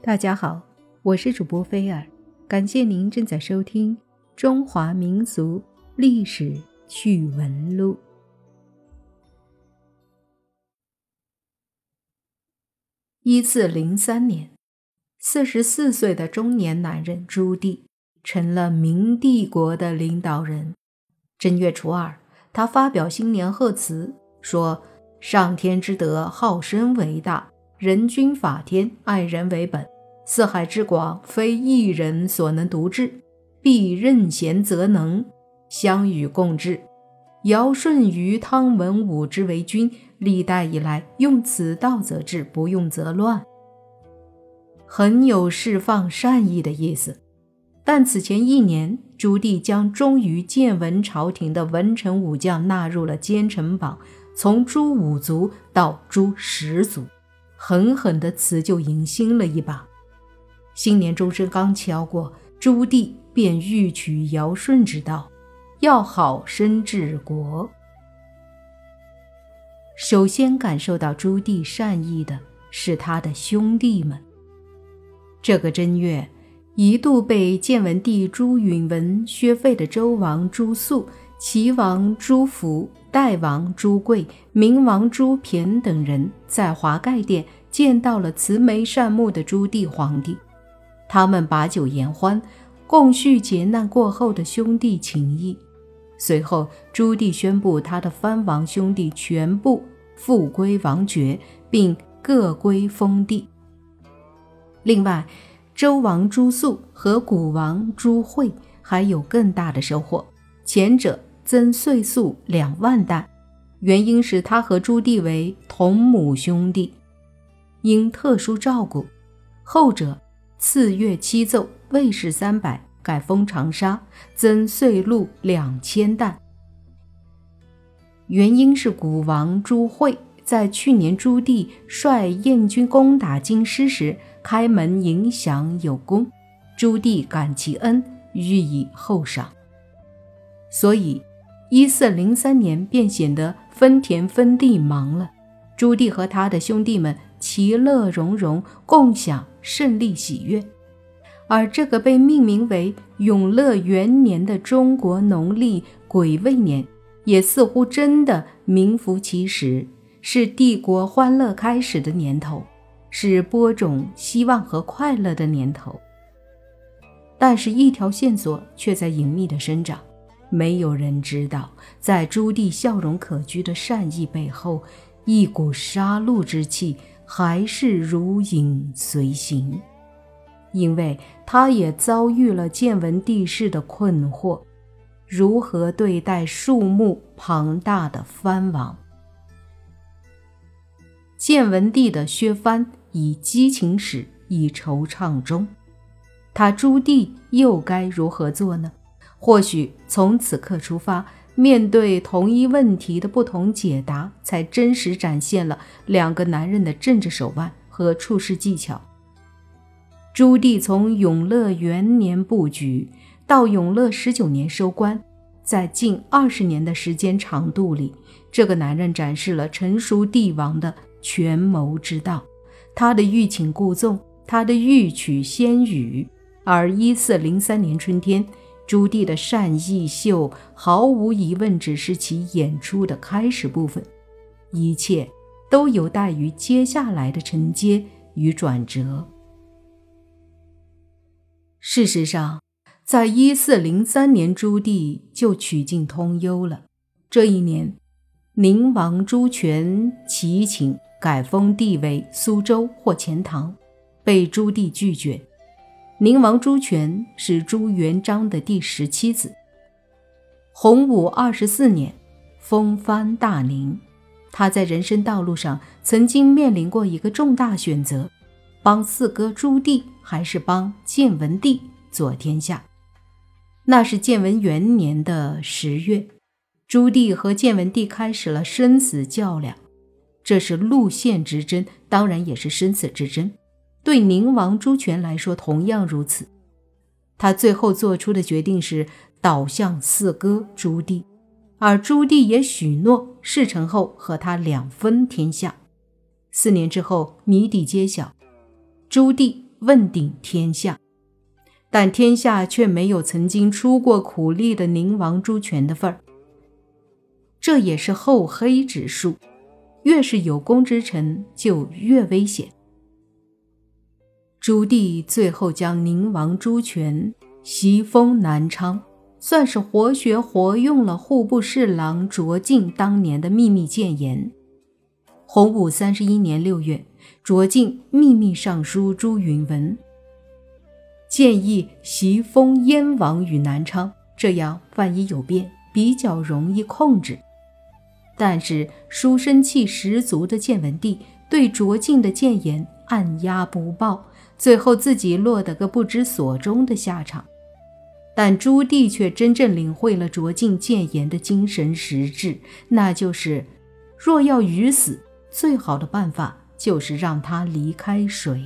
大家好，我是主播菲尔，感谢您正在收听《中华民族历史趣闻录》。一四零三年，四十四岁的中年男人朱棣成了明帝国的领导人。正月初二，他发表新年贺词，说：“上天之德，好生为大；人君法天，爱人为本。四海之广，非一人所能独治，必任贤则能，相与共治。尧舜禹汤文武之为君。”历代以来，用此道则治，不用则乱，很有释放善意的意思。但此前一年，朱棣将忠于建文朝廷的文臣武将纳入了奸臣榜，从诛五族到诛十族，狠狠地辞旧迎新了一把。新年钟声刚敲过，朱棣便欲取尧舜之道，要好生治国。首先感受到朱棣善意的是他的兄弟们。这个正月，一度被建文帝朱允文削废的周王朱肃、齐王朱福、代王朱贵、明王朱骈等人，在华盖殿见到了慈眉善目的朱棣皇帝。他们把酒言欢，共叙劫难过后的兄弟情谊。随后，朱棣宣布他的藩王兄弟全部复归王爵，并各归封地。另外，周王朱肃和古王朱惠还有更大的收获：前者增岁粟两万担，原因是他和朱棣为同母兄弟，因特殊照顾；后者赐月七奏，卫士三百。改封长沙，增岁禄两千担。原因是古王朱惠在去年朱棣率燕军攻打京师时开门迎降有功，朱棣感其恩，予以厚赏。所以，一四零三年便显得分田分地忙了。朱棣和他的兄弟们其乐融融，共享胜利喜悦。而这个被命名为永乐元年的中国农历癸未年，也似乎真的名副其实，是帝国欢乐开始的年头，是播种希望和快乐的年头。但是，一条线索却在隐秘的生长，没有人知道，在朱棣笑容可掬的善意背后，一股杀戮之气还是如影随形。因为他也遭遇了建文帝室的困惑：如何对待数目庞大的藩王？建文帝的削藩以激情始，以惆怅终。他朱棣又该如何做呢？或许从此刻出发，面对同一问题的不同解答，才真实展现了两个男人的政治手腕和处事技巧。朱棣从永乐元年布局到永乐十九年收官，在近二十年的时间长度里，这个男人展示了成熟帝王的权谋之道。他的欲擒故纵，他的欲取先予。而一四零三年春天，朱棣的善意秀毫无疑问只是其演出的开始部分，一切都有待于接下来的承接与转折。事实上，在一四零三年，朱棣就曲径通幽了。这一年，宁王朱权祈请改封地为苏州或钱塘，被朱棣拒绝。宁王朱权是朱元璋的第十七子。洪武二十四年，封藩大宁。他在人生道路上曾经面临过一个重大选择。帮四哥朱棣，还是帮建文帝做天下？那是建文元年的十月，朱棣和建文帝开始了生死较量。这是路线之争，当然也是生死之争。对宁王朱权来说，同样如此。他最后做出的决定是倒向四哥朱棣，而朱棣也许诺事成后和他两分天下。四年之后，谜底揭晓。朱棣问鼎天下。但天下却没有曾经出过苦力的宁王朱权的份儿。这也是厚黑之术，越是有功之臣就越危险。朱棣最后将宁王朱权袭封南昌，算是活学活用了户部侍郎卓敬当年的秘密谏言。洪武三十一年六月，卓敬秘密上书朱允文。建议袭封燕王于南昌，这样万一有变，比较容易控制。但是书生气十足的建文帝对卓敬的谏言按压不报，最后自己落得个不知所终的下场。但朱棣却真正领会了卓敬谏言的精神实质，那就是：若要鱼死，最好的办法就是让他离开水。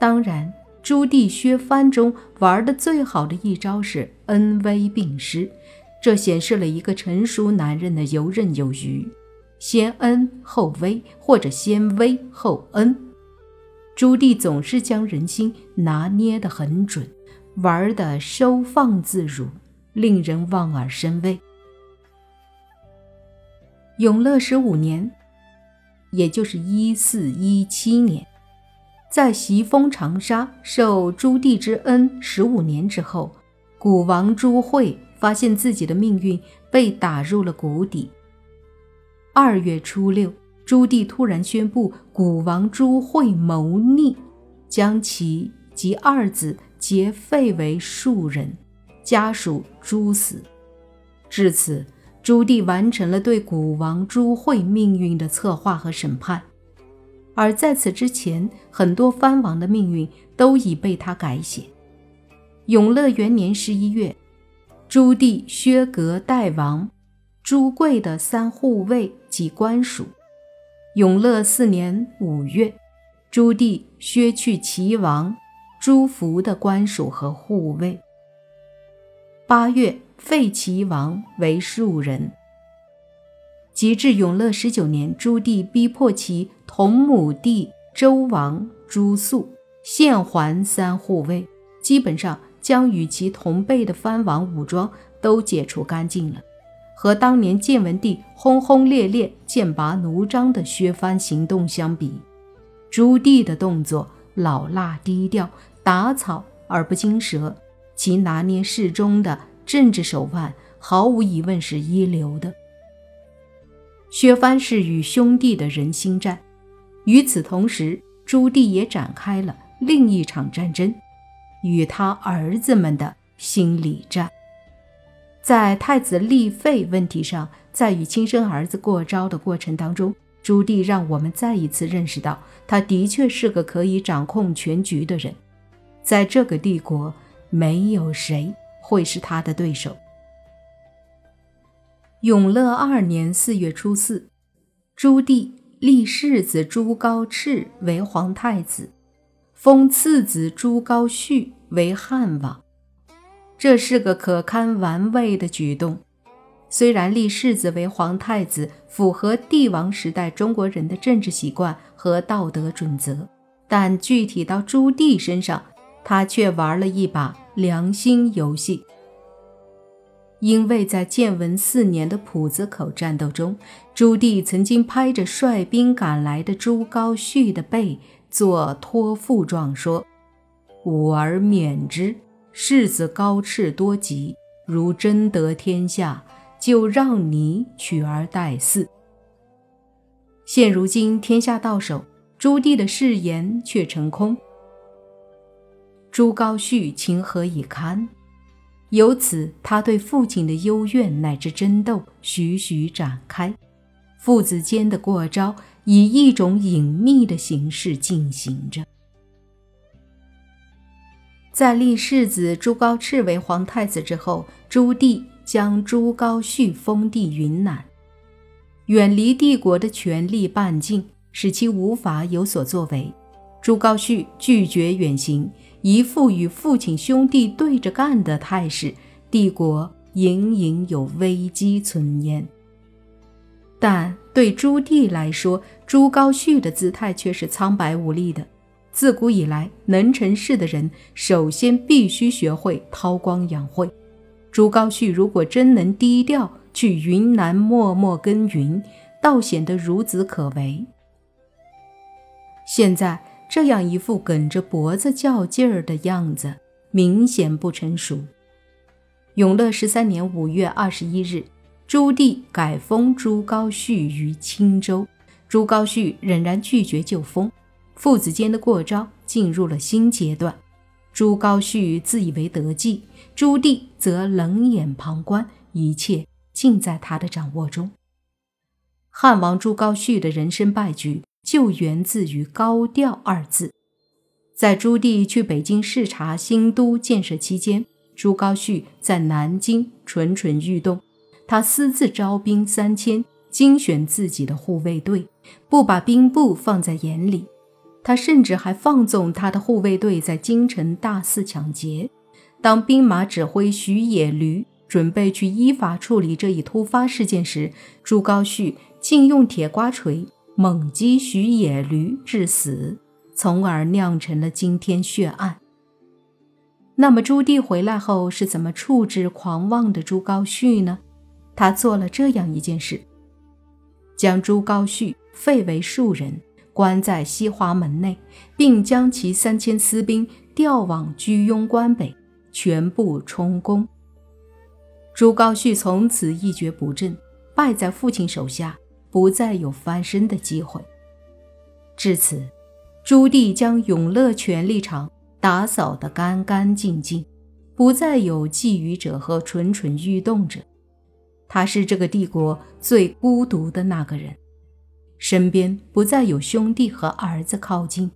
当然，朱棣削藩中玩的最好的一招是恩威并施，这显示了一个成熟男人的游刃有余，先恩后威，或者先威后恩。朱棣总是将人心拿捏得很准，玩得收放自如，令人望而生畏。永乐十五年，也就是一四一七年。在袭封长沙、受朱棣之恩十五年之后，古王朱惠发现自己的命运被打入了谷底。二月初六，朱棣突然宣布古王朱惠谋逆，将其及二子皆废为庶人，家属诛死。至此，朱棣完成了对古王朱惠命运的策划和审判。而在此之前，很多藩王的命运都已被他改写。永乐元年十一月，朱棣削革代王朱贵的三护卫及官署；永乐四年五月，朱棣削去齐王朱福的官署和护卫；八月，废齐王为庶人。及至永乐十九年，朱棣逼迫其同母弟周王朱肃献还三护卫，基本上将与其同辈的藩王武装都解除干净了。和当年建文帝轰轰烈烈、剑拔弩张的削藩行动相比，朱棣的动作老辣低调，打草而不惊蛇，其拿捏适中的政治手腕，毫无疑问是一流的。削藩是与兄弟的人心战，与此同时，朱棣也展开了另一场战争，与他儿子们的心理战。在太子立废问题上，在与亲生儿子过招的过程当中，朱棣让我们再一次认识到，他的确是个可以掌控全局的人，在这个帝国，没有谁会是他的对手。永乐二年四月初四，朱棣立世子朱高炽为皇太子，封次子朱高煦为汉王。这是个可堪玩味的举动。虽然立世子为皇太子符合帝王时代中国人的政治习惯和道德准则，但具体到朱棣身上，他却玩了一把良心游戏。因为在建文四年的浦子口战斗中，朱棣曾经拍着率兵赶来的朱高煦的背做托付状，说：“吾儿免之，世子高炽多疾，如真得天下，就让你取而代嗣。”现如今天下到手，朱棣的誓言却成空，朱高煦情何以堪？由此，他对父亲的幽怨乃至争斗徐徐展开，父子间的过招以一种隐秘的形式进行着。在立世子朱高炽为皇太子之后，朱棣将朱高煦封地云南，远离帝国的权力半径，使其无法有所作为。朱高煦拒绝远行。一副与父亲兄弟对着干的态势，帝国隐隐有危机存焉。但对朱棣来说，朱高煦的姿态却是苍白无力的。自古以来，能成事的人首先必须学会韬光养晦。朱高煦如果真能低调去云南默默耕耘，倒显得孺子可为。现在这样一副梗着脖子较劲儿的样子，明显不成熟。永乐十三年五月二十一日，朱棣改封朱高煦于青州，朱高煦仍然拒绝就封，父子间的过招进入了新阶段。朱高煦自以为得计，朱棣则冷眼旁观，一切尽在他的掌握中。汉王朱高煦的人生败局就源自于“高调”二字。在朱棣去北京视察新都建设期间，朱高煦在南京蠢蠢欲动。他私自招兵三千，精选自己的护卫队，不把兵部放在眼里。他甚至还放纵他的护卫队在京城大肆抢劫。当兵马指挥徐野驴准备去依法处理这一突发事件时，朱高煦竟用铁瓜锤猛击徐野驴致死，从而酿成了惊天血案。那么朱棣回来后是怎么处置狂妄的朱高煦呢？他做了这样一件事：将朱高煦废为庶人。关在西华门内，并将其三千私兵调往居庸关北，全部充公。朱高煦从此一蹶不振，败在父亲手下，不再有翻身的机会。至此，朱棣将永乐权力场打扫得干干净净，不再有觊觎者和蠢蠢欲动者。他是这个帝国最孤独的那个人。身边不再有兄弟和儿子靠近，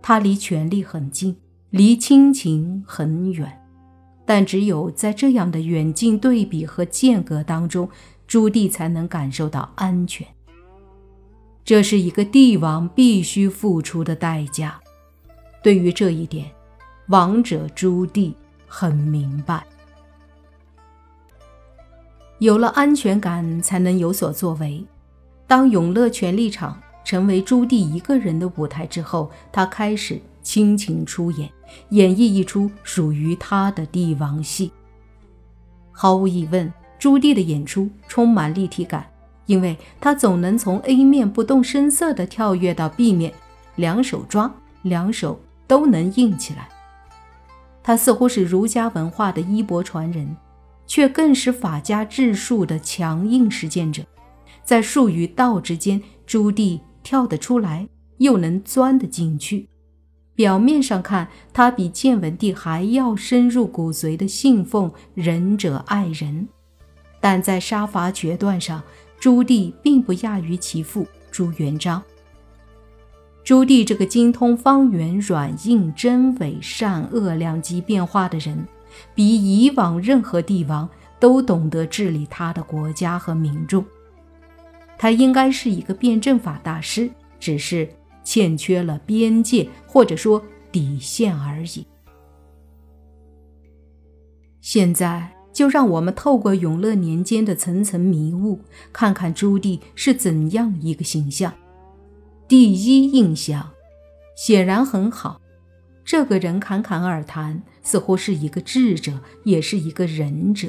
他离权力很近，离亲情很远。但只有在这样的远近对比和间隔当中，朱棣才能感受到安全。这是一个帝王必须付出的代价。对于这一点，王者朱棣很明白。有了安全感，才能有所作为。当永乐权力场成为朱棣一个人的舞台之后，他开始倾情出演，演绎一出属于他的帝王戏。毫无疑问，朱棣的演出充满立体感，因为他总能从 A 面不动声色地跳跃到 B 面，两手抓，两手都能硬起来。他似乎是儒家文化的衣钵传人，却更是法家治术的强硬实践者。在术与道之间，朱棣跳得出来，又能钻得进去。表面上看，他比建文帝还要深入骨髓地信奉仁者爱人，但在杀伐决断上，朱棣并不亚于其父朱元璋。朱棣这个精通方圆软硬真伪善恶两极变化的人，比以往任何帝王都懂得治理他的国家和民众。他应该是一个辩证法大师，只是欠缺了边界或者说底线而已。现在就让我们透过永乐年间的层层迷雾，看看朱棣是怎样一个形象。第一印象显然很好，这个人侃侃而谈，似乎是一个智者，也是一个仁者。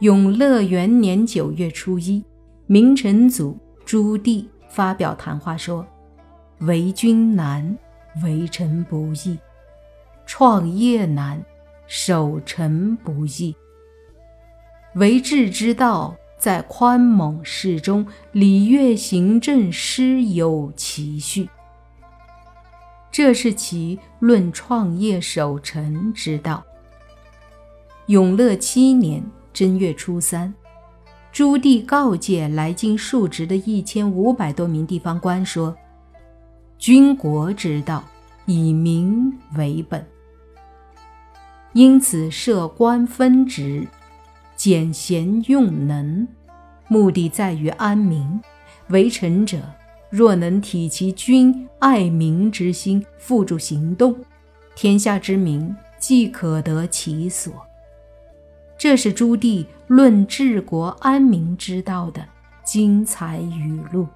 永乐元年九月初一，明成祖朱棣发表谈话说：“为君难，为臣不易；创业难，守成不易。为治之道，在宽猛适中，礼乐行政施有其序。这是其论创业守成之道。”永乐七年。正月初三，朱棣告诫来京述职的一千五百多名地方官说：“军国之道，以民为本，因此设官分职，减贤用能，目的在于安民。为臣者，若能体其君爱民之心，付诸行动，天下之民即可得其所。”这是朱棣论治国安民之道的精彩语录。